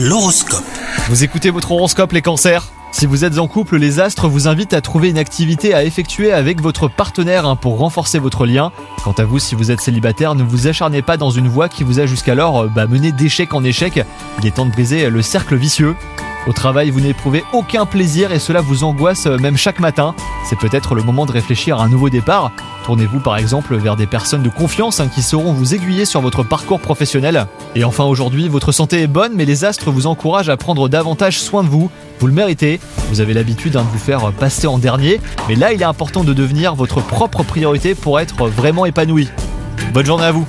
L'horoscope. Vous écoutez votre horoscope les cancers? Si vous êtes en couple, les astres vous invitent à trouver une activité à effectuer avec votre partenaire hein, pour renforcer votre lien. Quant à vous, si vous êtes célibataire, ne vous acharnez pas dans une voie qui vous a jusqu'alors euh, bah, mené d'échec en échec. Il est temps de briser le cercle vicieux. Au travail, vous n'éprouvez aucun plaisir et cela vous angoisse euh, même chaque matin. C'est peut-être le moment de réfléchir à un nouveau départ. Tournez-vous par exemple vers des personnes de confiance hein, qui sauront vous aiguiller sur votre parcours professionnel. Et enfin aujourd'hui, votre santé est bonne mais les astres vous encouragent à prendre davantage soin de vous. Vous le méritez, vous avez l'habitude hein, de vous faire passer en dernier, mais là il est important de devenir votre propre priorité pour être vraiment épanoui. Bonne journée à vous